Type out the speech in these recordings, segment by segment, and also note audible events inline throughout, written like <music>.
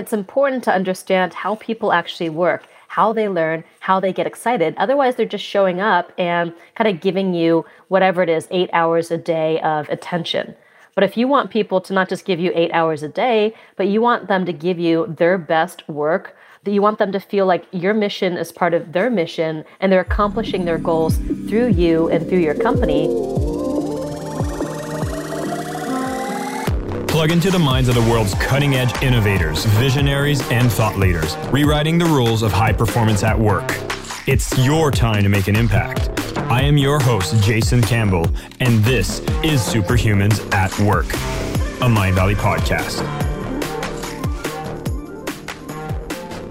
It's important to understand how people actually work, how they learn, how they get excited. Otherwise, they're just showing up and kind of giving you whatever it is, eight hours a day of attention. But if you want people to not just give you eight hours a day, but you want them to give you their best work, that you want them to feel like your mission is part of their mission and they're accomplishing their goals through you and through your company. Plug into the minds of the world's cutting edge innovators, visionaries, and thought leaders, rewriting the rules of high performance at work. It's your time to make an impact. I am your host, Jason Campbell, and this is Superhumans at Work, a Mindvalley podcast.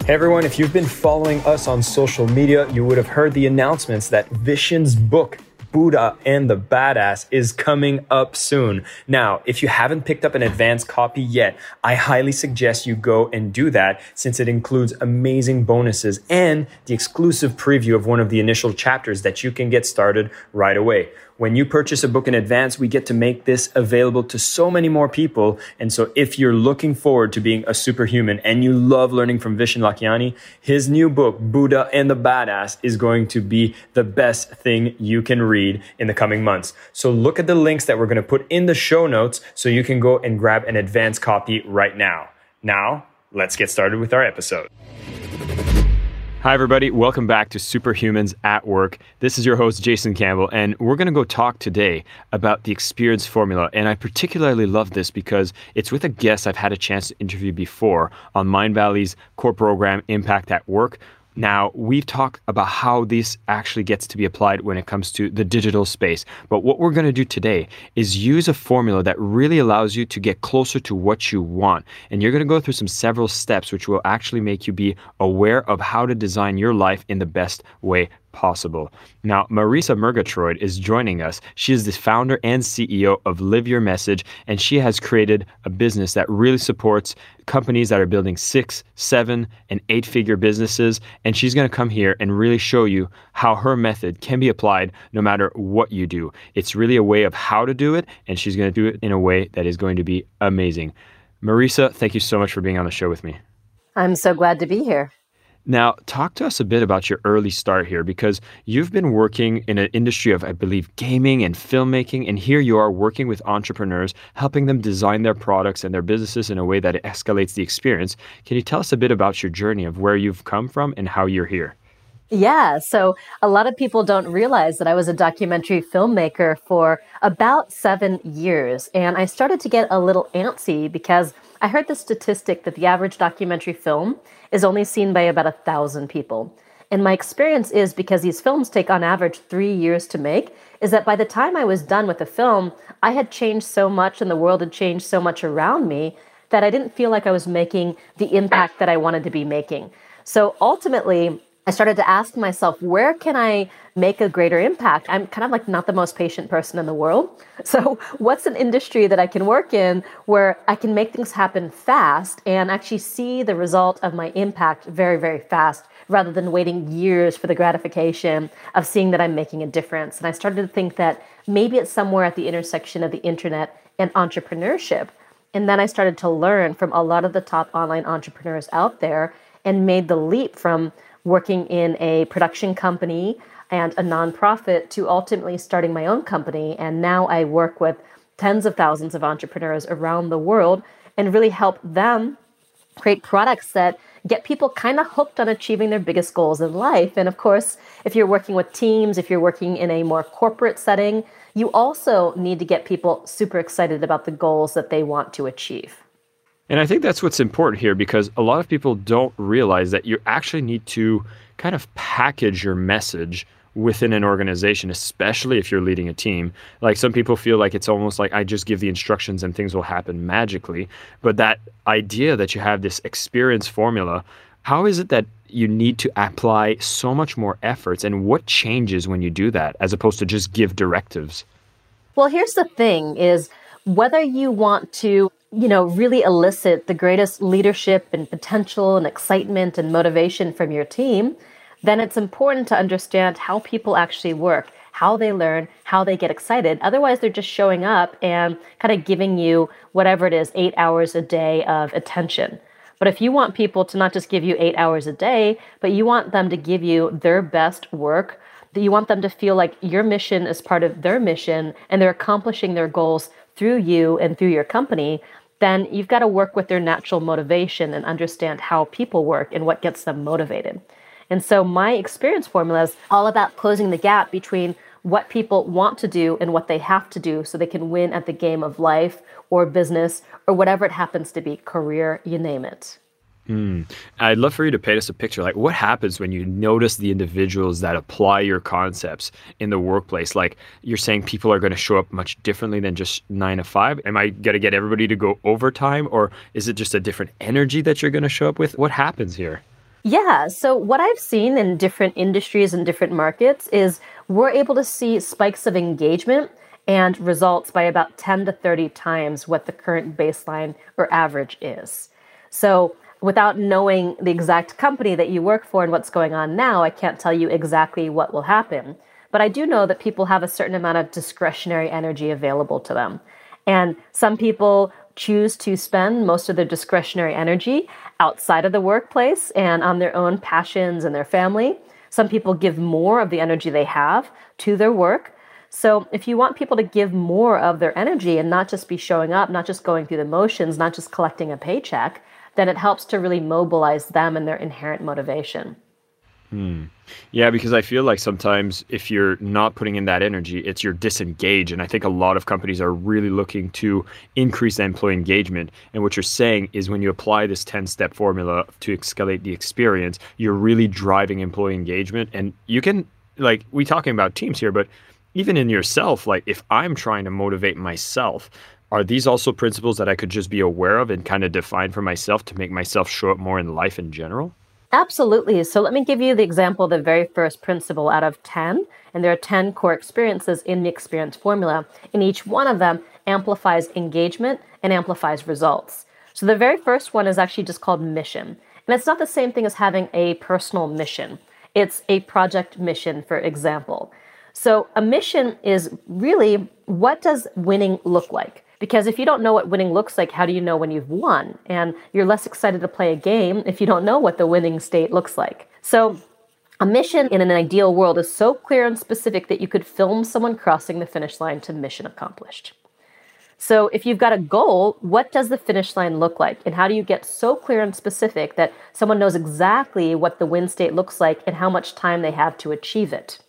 Hey everyone, if you've been following us on social media, you would have heard the announcements that Vishen's book Buddha and the Badass is coming up soon. Now, if you haven't picked up an advanced copy yet, I highly suggest you go and do that since it includes amazing bonuses and the exclusive preview of one of the initial chapters that you can get started right away. When you purchase a book in advance, we get to make this available to so many more people. And so if you're looking forward to being a superhuman and you love learning from Vishen Lakhiani, his new book, Buddha and the Badass, is going to be the best thing you can read in the coming months. So look at the links that we're going to put in the show notes so you can go and grab an advance copy right now. Now, let's get started with our episode. Hi, everybody. Welcome back to Superhumans at Work. This is your host, Jason Campbell, and we're going to go talk today about the experience formula. And I particularly love this because it's with a guest I've had a chance to interview before on Mindvalley's core program, Impact at Work. Now, we've talked about how this actually gets to be applied when it comes to the digital space. But what we're going to do today is use a formula that really allows you to get closer to what you want. And you're going to go through some several steps which will actually make you be aware of how to design your life in the best way possible. Now, Marisa Murgatroyd is joining us. She is the founder and CEO of Live Your Message, and she has created a business that really supports companies that are building six, seven, and eight figure businesses. And she's going to come here and really show you how her method can be applied no matter what you do. It's really a way of how to do it, and she's going to do it in a way that is going to be amazing. Marisa, thank you so much for being on the show with me. I'm so glad to be here. Now, talk to us a bit about your early start here because you've been working in an industry of, I believe, gaming and filmmaking. And here you are working with entrepreneurs, helping them design their products and their businesses in a way that escalates the experience. Can you tell us a bit about your journey of where you've come from and how you're here? Yeah. So a lot of people don't realize that I was a documentary filmmaker for about seven years. And I started to get a little antsy because I heard the statistic that the average documentary film is only seen by about a thousand people. And my experience is because these films take on average three years to make, is that by the time I was done with the film, I had changed so much and the world had changed so much around me that I didn't feel like I was making the impact that I wanted to be making. So ultimately, I started to ask myself, where can I make a greater impact? I'm kind of like not the most patient person in the world. <laughs> So, what's an industry that I can work in where I can make things happen fast and actually see the result of my impact very, very fast rather than waiting years for the gratification of seeing that I'm making a difference? And I started to think that maybe it's somewhere at the intersection of the internet and entrepreneurship. And then I started to learn from a lot of the top online entrepreneurs out there and made the leap from working in a production company and a nonprofit to ultimately starting my own company. And now I work with tens of thousands of entrepreneurs around the world and really help them create products that get people kind of hooked on achieving their biggest goals in life. And of course, if you're working with teams, if you're working in a more corporate setting, you also need to get people super excited about the goals that they want to achieve. And I think that's what's important here because a lot of people don't realize that you actually need to kind of package your message within an organization, especially if you're leading a team. Like some people feel like it's almost like I just give the instructions and things will happen magically. But that idea that you have this experience formula, how is it that you need to apply so much more efforts and what changes when you do that as opposed to just give directives? Well, here's the thing is whether you want to you know, really elicit the greatest leadership and potential and excitement and motivation from your team, then it's important to understand how people actually work, how they learn, how they get excited. Otherwise, they're just showing up and kind of giving you whatever it is, eight hours a day of attention. But if you want people to not just give you eight hours a day, but you want them to give you their best work, that you want them to feel like your mission is part of their mission and they're accomplishing their goals through you and through your company, then you've got to work with their natural motivation and understand how people work and what gets them motivated. And so my experience formula is all about closing the gap between what people want to do and what they have to do so they can win at the game of life or business or whatever it happens to be career, you name it. Mm. I'd love for you to paint us a picture. Like, what happens when you notice the individuals that apply your concepts in the workplace? Like, you're saying people are going to show up much differently than just nine to five. Am I going to get everybody to go overtime, or is it just a different energy that you're going to show up with? What happens here? Yeah. So, what I've seen in different industries and different markets is we're able to see spikes of engagement and results by about 10 to 30 times what the current baseline or average is. So, without knowing the exact company that you work for and what's going on now, I can't tell you exactly what will happen. But I do know that people have a certain amount of discretionary energy available to them. And some people choose to spend most of their discretionary energy outside of the workplace and on their own passions and their family. Some people give more of the energy they have to their work. So, if you want people to give more of their energy and not just be showing up, not just going through the motions, not just collecting a paycheck, then it helps to really mobilize them and their inherent motivation. Hmm. Yeah, because I feel like sometimes if you're not putting in that energy, it's you're disengaged. And I think a lot of companies are really looking to increase employee engagement. And what you're saying is when you apply this 10 step formula to escalate the experience, you're really driving employee engagement. And you can, like, we talking about teams here, but even in yourself, like if I'm trying to motivate myself, are these also principles that I could just be aware of and kind of define for myself to make myself show up more in life in general? Absolutely. So let me give you the example of the very first principle out of 10. And there are 10 core experiences in the experience formula. And each one of them amplifies engagement and amplifies results. So the very first one is actually just called mission. And it's not the same thing as having a personal mission, it's a project mission, for example. So a mission is really what does winning look like? Because if you don't know what winning looks like, how do you know when you've won? And you're less excited to play a game if you don't know what the winning state looks like. So, a mission in an ideal world is so clear and specific that you could film someone crossing the finish line to mission accomplished. So, if you've got a goal, what does the finish line look like? And how do you get so clear and specific that someone knows exactly what the win state looks like and how much time they have to achieve it?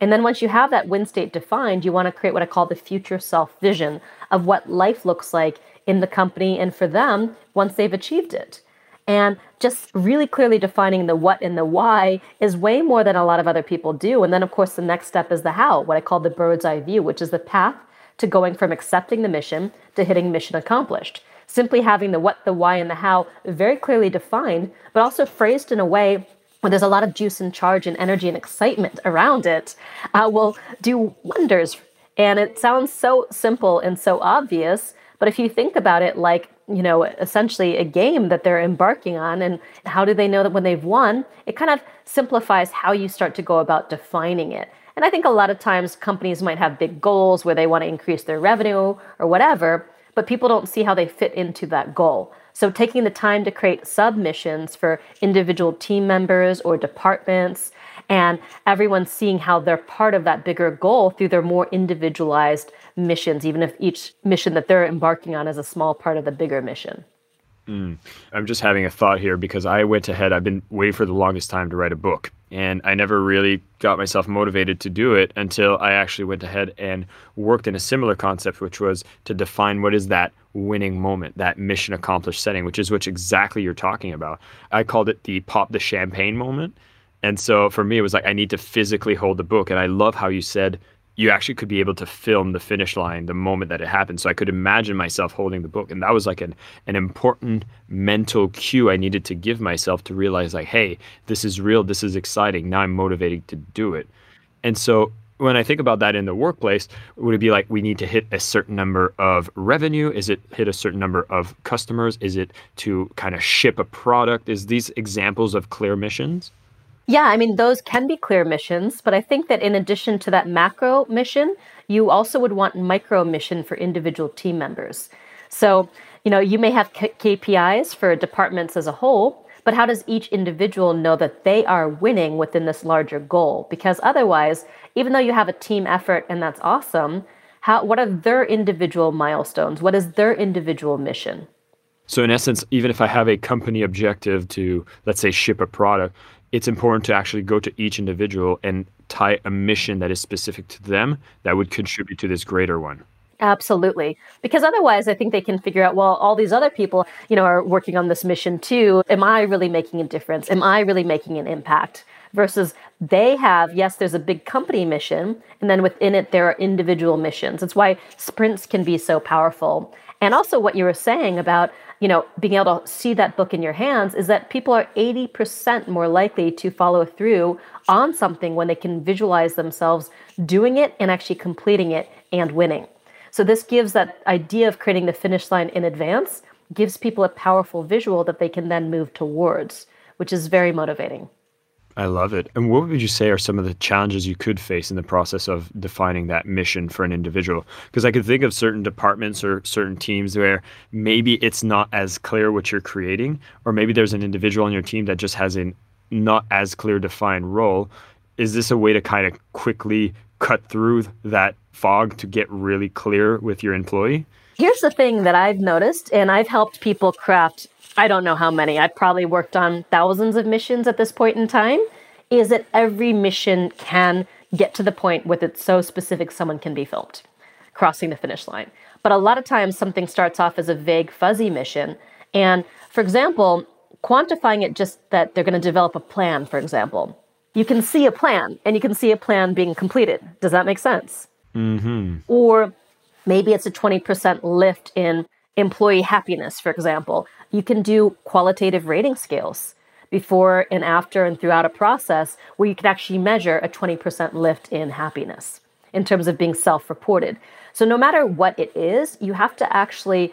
And then once you have that win state defined, you want to create what I call the future self vision of what life looks like in the company and for them once they've achieved it. And just really clearly defining the what and the why is way more than a lot of other people do. And then, of course, the next step is the how, what I call the bird's eye view, which is the path to going from accepting the mission to hitting mission accomplished. Simply having the what, the why, and the how very clearly defined, but also phrased in a way where there's a lot of juice and charge and energy and excitement around it, uh, will do wonders. And it sounds so simple and so obvious, but if you think about it like, you know, essentially a game that they're embarking on, and how do they know that when they've won? It kind of simplifies how you start to go about defining it. And I think a lot of times companies might have big goals where they want to increase their revenue or whatever, but people don't see how they fit into that goal. So, taking the time to create submissions for individual team members or departments, and everyone seeing how they're part of that bigger goal through their more individualized missions, even if each mission that they're embarking on is a small part of the bigger mission. Mm. I'm just having a thought here because I went ahead. I've been waiting for the longest time to write a book, and I never really got myself motivated to do it until I actually went ahead and worked in a similar concept, which was to define what is that winning moment, that mission accomplished setting, which is which exactly you're talking about. I called it the pop the champagne moment. And so for me, it was like I need to physically hold the book. And I love how you said you actually could be able to film the finish line the moment that it happened. So I could imagine myself holding the book. And that was like an, an important mental cue I needed to give myself to realize, like, hey, this is real. This is exciting. Now I'm motivated to do it. And so when I think about that in the workplace, would it be like we need to hit a certain number of revenue? Is it hit a certain number of customers? Is it to kind of ship a product? Is these examples of clear missions? Yeah, I mean, those can be clear missions, but I think that in addition to that macro mission, you also would want micro mission for individual team members. So You know, you may have K- KPIs for departments as a whole, but how does each individual know that they are winning within this larger goal? Because otherwise, even though you have a team effort and that's awesome, how, what are their individual milestones? What is their individual mission? So, in essence, even if I have a company objective to, let's say, ship a product, it's important to actually go to each individual and tie a mission that is specific to them that would contribute to this greater one. Absolutely. Because otherwise, I think they can figure out, well, all these other people, you know, are working on this mission too. Am I really making a difference? Am I really making an impact? Versus they have, yes, there's a big company mission, and then within it, there are individual missions. It's why sprints can be so powerful. And also, what you were saying about, you know, being able to see that book in your hands is that people are 80% more likely to follow through on something when they can visualize themselves doing it and actually completing it and winning. So this gives that idea of creating the finish line in advance, gives people a powerful visual that they can then move towards, which is very motivating. I love it. And what would you say are some of the challenges you could face in the process of defining that mission for an individual? Because I could think of certain departments or certain teams where maybe it's not as clear what you're creating, or maybe there's an individual on your team that just has a not as clear defined role. Is this a way to kind of quickly cut through that fog to get really clear with your employee? Here's the thing that I've noticed, and I've helped people craft, I don't know how many, I've probably worked on thousands of missions at this point in time, is that every mission can get to the point with it's so specific someone can be filmed crossing the finish line. But a lot of times something starts off as a vague, fuzzy mission. And for example, quantifying it just that they're going to develop a plan, for example you can see a plan and you can see a plan being completed. Does that make sense? Mm-hmm. Or maybe it's a 20% lift in employee happiness, for example. You can do qualitative rating scales before and after and throughout a process where you can actually measure a 20% lift in happiness in terms of being self reported. So, no matter what it is, you have to actually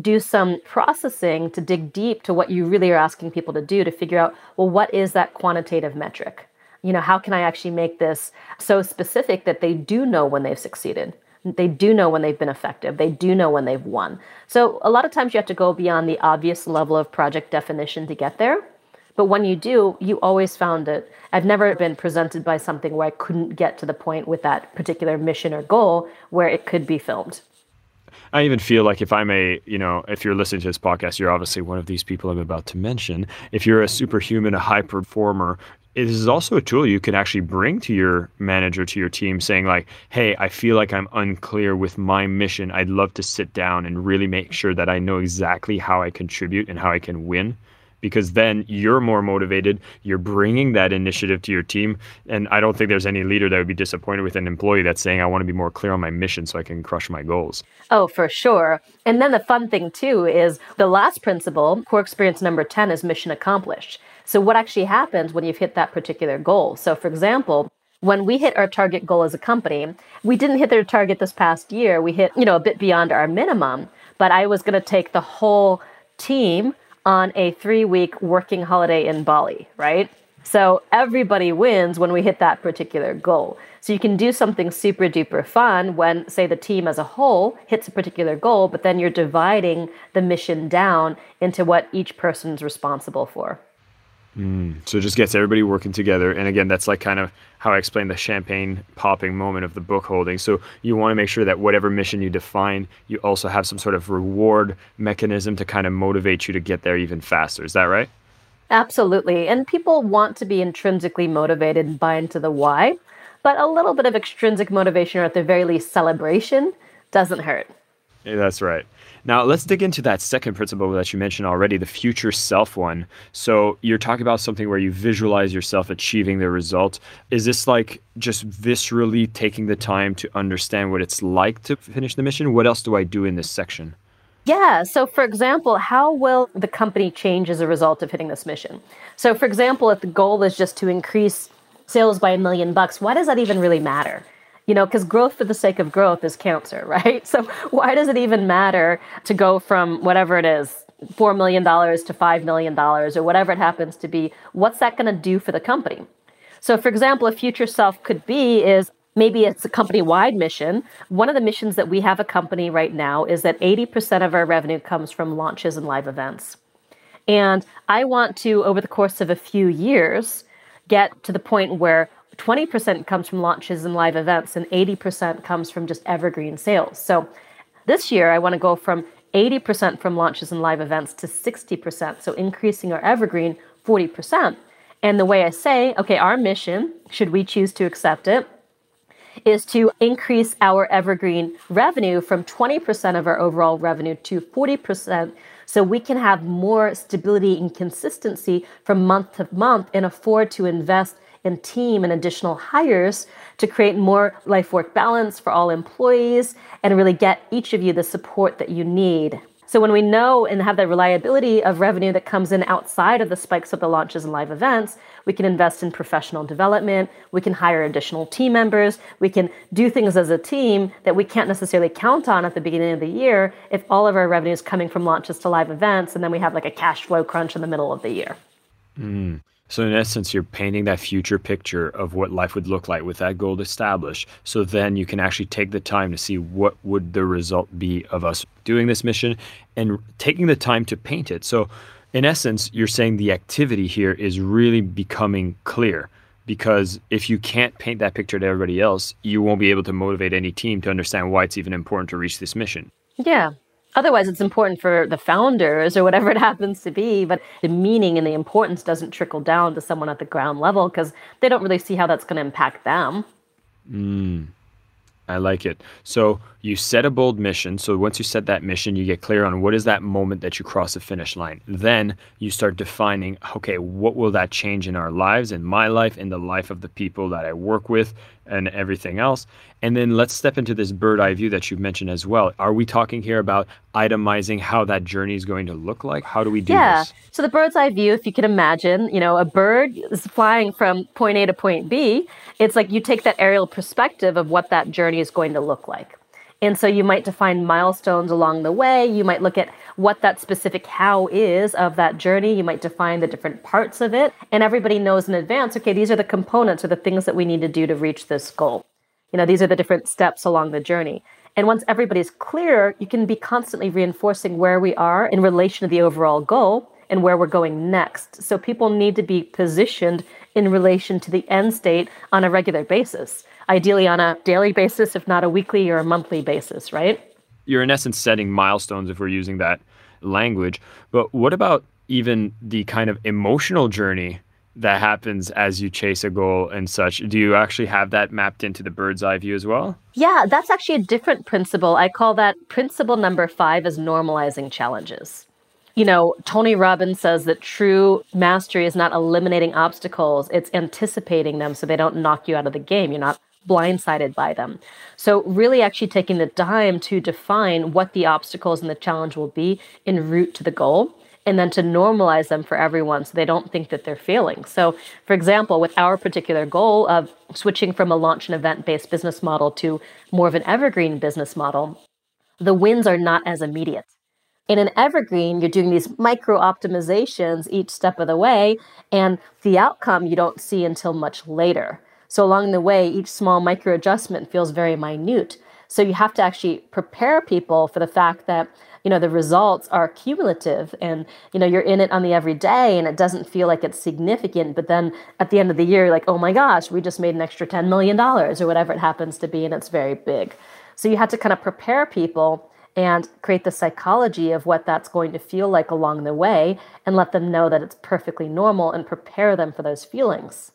do some processing to dig deep to what you really are asking people to do to figure out, well, what is that quantitative metric? you know, how can I actually make this so specific that they do know when they've succeeded? They do know when they've been effective. They do know when they've won. So a lot of times you have to go beyond the obvious level of project definition to get there. But when you do, you always found it. I've never been presented by something where I couldn't get to the point with that particular mission or goal where it could be filmed. I even feel like if I'm a, you know, if you're listening to this podcast, you're obviously one of these people I'm about to mention. If you're a superhuman, a high performer, it is also a tool you can actually bring to your manager to your team saying like hey i feel like i'm unclear with my mission. I'd love to sit down and really make sure that i know exactly how i contribute and how i can win. Because then you're more motivated you're bringing that initiative to your team and i don't think there's any leader that would be disappointed with an employee that's saying i want to be more clear on my mission so i can crush my goals. Oh for sure. And then the fun thing too is the last principle core experience number 10 is mission accomplished so, what actually happens when you've hit that particular goal? So, for example, when we hit our target goal as a company, we didn't hit their target this past year. We hit, you know, a bit beyond our minimum, but I was going to take the whole team on a 3-week working holiday in Bali, right? So everybody wins when we hit that particular goal. So you can do something super duper fun when, say, the team as a whole hits a particular goal, but then you're dividing the mission down into what each person's responsible for. Mm, so it just gets everybody working together. And again, that's like kind of how I explained the champagne popping moment of the book holding. So you want to make sure that whatever mission you define, you also have some sort of reward mechanism to kind of motivate you to get there even faster. Is that right? Absolutely. And people want to be intrinsically motivated and buy into the why, but a little bit of extrinsic motivation or at the very least celebration doesn't hurt. Yeah, that's right. Now, let's dig into that second principle that you mentioned already, the future self one. So, you're talking about something where you visualize yourself achieving the result. Is this like just viscerally taking the time to understand what it's like to finish the mission? What else do I do in this section? Yeah. So, for example, how will the company change as a result of hitting this mission? So, for example, if the goal is just to increase sales by a million bucks, why does that even really matter? You know, because growth for the sake of growth is cancer, <laughs> right? So why does it even matter to go from whatever it is, $4 million to $5 million or whatever it happens to be? What's that going to do for the company? So, for example, a future self could be is maybe it's a company wide mission. One of the missions that we have a company right now is that 80% of our revenue comes from launches and live events. And I want to, over the course of a few years, get to the point where 20% comes from launches and live events and 80% comes from just evergreen sales. So this year, I want to go from 80% from launches and live events to 60%. So increasing our evergreen 40%. And the way I say, okay, our mission, should we choose to accept it, is to increase our evergreen revenue from 20% of our overall revenue to 40% so we can have more stability and consistency from month to month and afford to invest in team and additional hires to create more life work balance for all employees and really get each of you the support that you need. So when we know and have the reliability of revenue that comes in outside of the spikes of the launches and live events, we can invest in professional development, we can hire additional team members, we can do things as a team that we can't necessarily count on at the beginning of the year if all of our revenue is coming from launches to live events and then we have like a cash flow crunch in the middle of the year. Mm. So in essence, you're painting that future picture of what life would look like with that goal established. So then you can actually take the time to see what would the result be of us doing this mission and taking the time to paint it. So in essence, you're saying the activity here is really becoming clear because if you can't paint that picture to everybody else, you won't be able to motivate any team to understand why it's even important to reach this mission. Yeah. Otherwise, it's important for the founders or whatever it <laughs> happens to be, but the meaning and the importance doesn't trickle down to someone at the ground level because they don't really see how that's going to impact them. Mm, I like it. So you set a bold mission. So once you set that mission, you get clear on what is that moment that you cross the finish line. Then you start defining, okay, what will that change in our lives, in my life, in the life of the people that I work with, and everything else. And then let's step into this bird eye view that you mentioned as well. Are we talking here about itemizing how that journey is going to look like? How do we do this? yeah. this? So the bird's eye view, if you can imagine, you know, a bird is flying from point A to point B. It's like you take that aerial perspective of what that journey is going to look like. And so you might define milestones along the way. You might look at what that specific how is of that journey. You might define the different parts of it. And everybody knows in advance, okay, these are the components or the things that we need to do to reach this goal. You know, these are the different steps along the journey. And once everybody's clear, you can be constantly reinforcing where we are in relation to the overall goal and where we're going next. So people need to be positioned in relation to the end state on a regular basis ideally on a daily basis, if not a weekly or a monthly basis, right? You're in essence setting milestones if we're using that language. But what about even the kind of emotional journey that happens as you chase a goal and such. Do you actually have that mapped into the bird's eye view as well? Yeah, that's actually a different principle. I call that principle number five as normalizing challenges. You know, Tony Robbins says that true mastery is not eliminating obstacles, it's anticipating them so they don't knock you out of the game. You're not blindsided by them. So, really actually taking the time to define what the obstacles and the challenge will be en route to the goal. And then to normalize them for everyone so they don't think that they're failing. So, for example, with our particular goal of switching from a launch and event based business model to more of an evergreen business model, the wins are not as immediate. In an evergreen, you're doing these micro optimizations each step of the way, and the outcome you don't see until much later. So along the way, each small micro adjustment feels very minute. So you have to actually prepare people for the fact that you know the results are cumulative and you know you're in it on the everyday and it doesn't feel like it's significant but then at the end of the year you're like oh my gosh we just made an extra 10 million dollars or whatever it happens to be and it's very big so you have to kind of prepare people and create the psychology of what that's going to feel like along the way and let them know that it's perfectly normal and prepare them for those feelings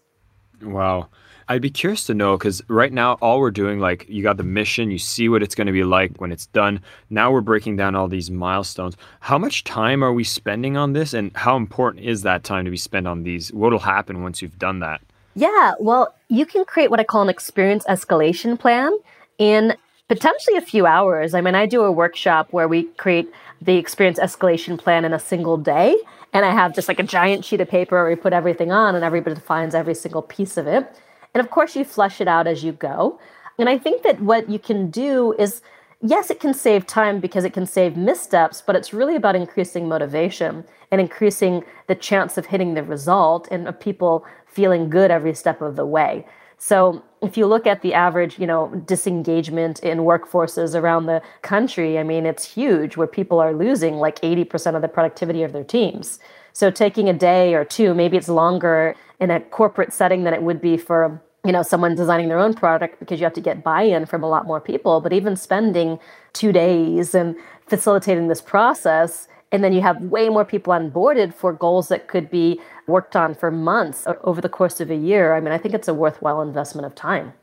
wow I'd be curious to know because right now, all we're doing, like, you got the mission, you see what it's going to be like when it's done. Now we're breaking down all these milestones. How much time are we spending on this, and how important is that time to be spent on these? What will happen once you've done that? Yeah, well, you can create what I call an experience escalation plan in potentially a few hours. I mean, I do a workshop where we create the experience escalation plan in a single day. And I have just like a giant sheet of paper where we put everything on and everybody defines every single piece of it. And of course, you flush it out as you go. And I think that what you can do is yes, it can save time because it can save missteps, but it's really about increasing motivation and increasing the chance of hitting the result and of people feeling good every step of the way. So if you look at the average, you know, disengagement in workforces around the country, I mean, it's huge where people are losing like 80% of the productivity of their teams. So taking a day or two, maybe it's longer in a corporate setting than it would be for you know someone designing their own product because you have to get buy-in from a lot more people but even spending two days and facilitating this process and then you have way more people onboarded for goals that could be worked on for months over the course of a year i mean i think it's a worthwhile investment of time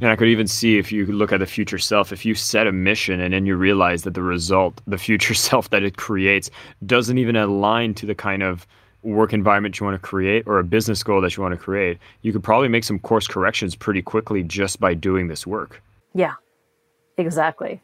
and I could even see if you look at the future self, if you set a mission and then you realize that the result, the future <laughs> self that it creates, doesn't even align to the kind of work environment you want to create or a business goal that you want to create, you could probably make some course corrections pretty quickly just by doing this work. Yeah, exactly.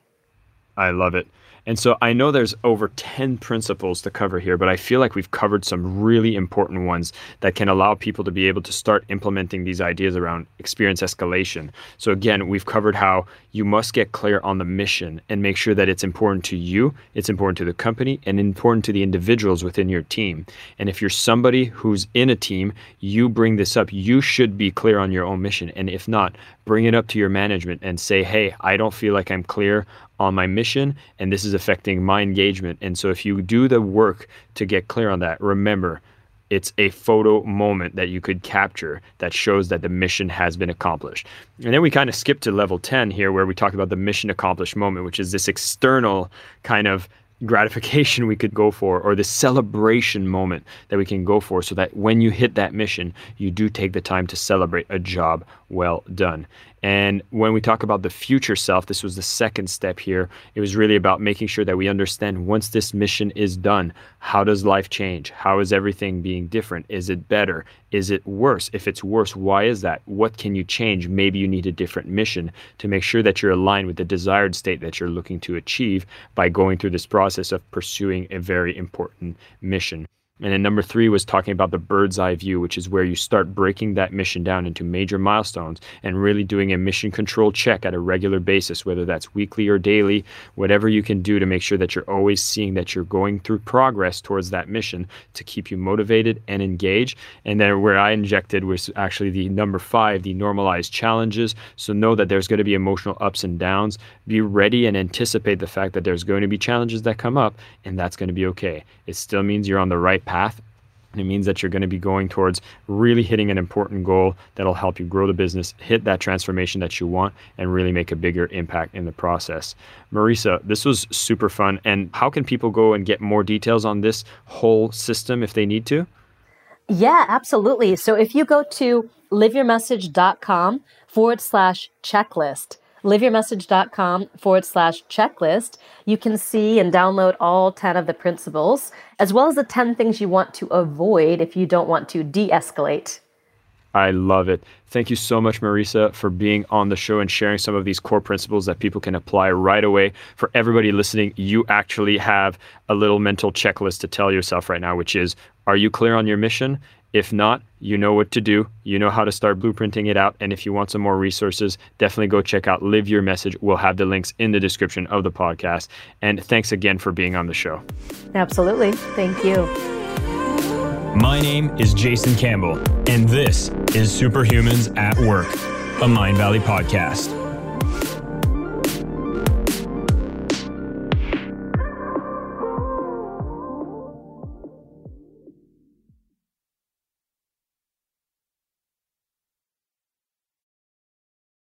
I love it. And so I know there's over 10 principles to cover here, but I feel like we've covered some really important ones that can allow people to be able to start implementing these ideas around experience escalation. So again, we've covered how you must get clear on the mission and make sure that it's important to you, it's important to the company, and important to the individuals within your team. And if you're somebody who's in a team, you bring this up. You should be clear on your own mission. And if not, bring it up to your management and say, hey, I don't feel like I'm clear on my mission and this is affecting my engagement. And so if you do the work to get clear on that, remember it's a photo moment that you could capture that shows that the mission has been accomplished. And then we kind of skip to level 10 here where we talk about the mission accomplished moment, which is this external kind of gratification we could go for or the celebration moment that we can go for so that when you hit that mission you do take the time to celebrate a job well done and when we talk about the future self, this was the second step here. It was really about making sure that we understand once this mission is done, how does life change? How is everything being different? Is it better? Is it worse? If it's worse, why is that? What can you change? Maybe you need a different mission to make sure that you're aligned with the desired state that you're looking to achieve by going through this process of pursuing a very important mission. And then number three was talking about the bird's eye view, which is where you start breaking that mission down into major milestones and really doing a mission control check at a regular basis, whether that's weekly or daily, whatever you can do to make sure that you're always seeing that you're going through progress towards that mission to keep you motivated and engaged. And then where I injected was actually the number five, the normalized challenges. So know that there's going to be emotional ups and downs. Be ready and anticipate the fact that there's going to be challenges that come up, and that's going to be okay. It still means you're on the right path. It means that you're going to be going towards really hitting an important goal that'll help you grow the business, hit that transformation that you want, and really make a bigger impact in the process. Marisa, this was super fun. And how can people go and get more details on this whole system if they need to? Yeah, absolutely. So if you go to liveyourmessage.com forward slash checklist, liveyourmessage.com forward slash checklist, you can see and download all 10 of the principles, as well as the 10 things you want to avoid if you don't want to de escalate. I love it. Thank you so much, Marisa, for being on the show and sharing some of these core principles that people can apply right away. For everybody listening, you actually have a little mental checklist to tell yourself right now, which is Are you clear on your mission? If not, you know what to do. You know how to start blueprinting it out. And if you want some more resources, definitely go check out Live Your Message. We'll have the links in the description of the podcast. And thanks again for being on the show. Absolutely. Thank you. My name is Jason Campbell, and this is Superhumans at Work, a Mindvalley podcast.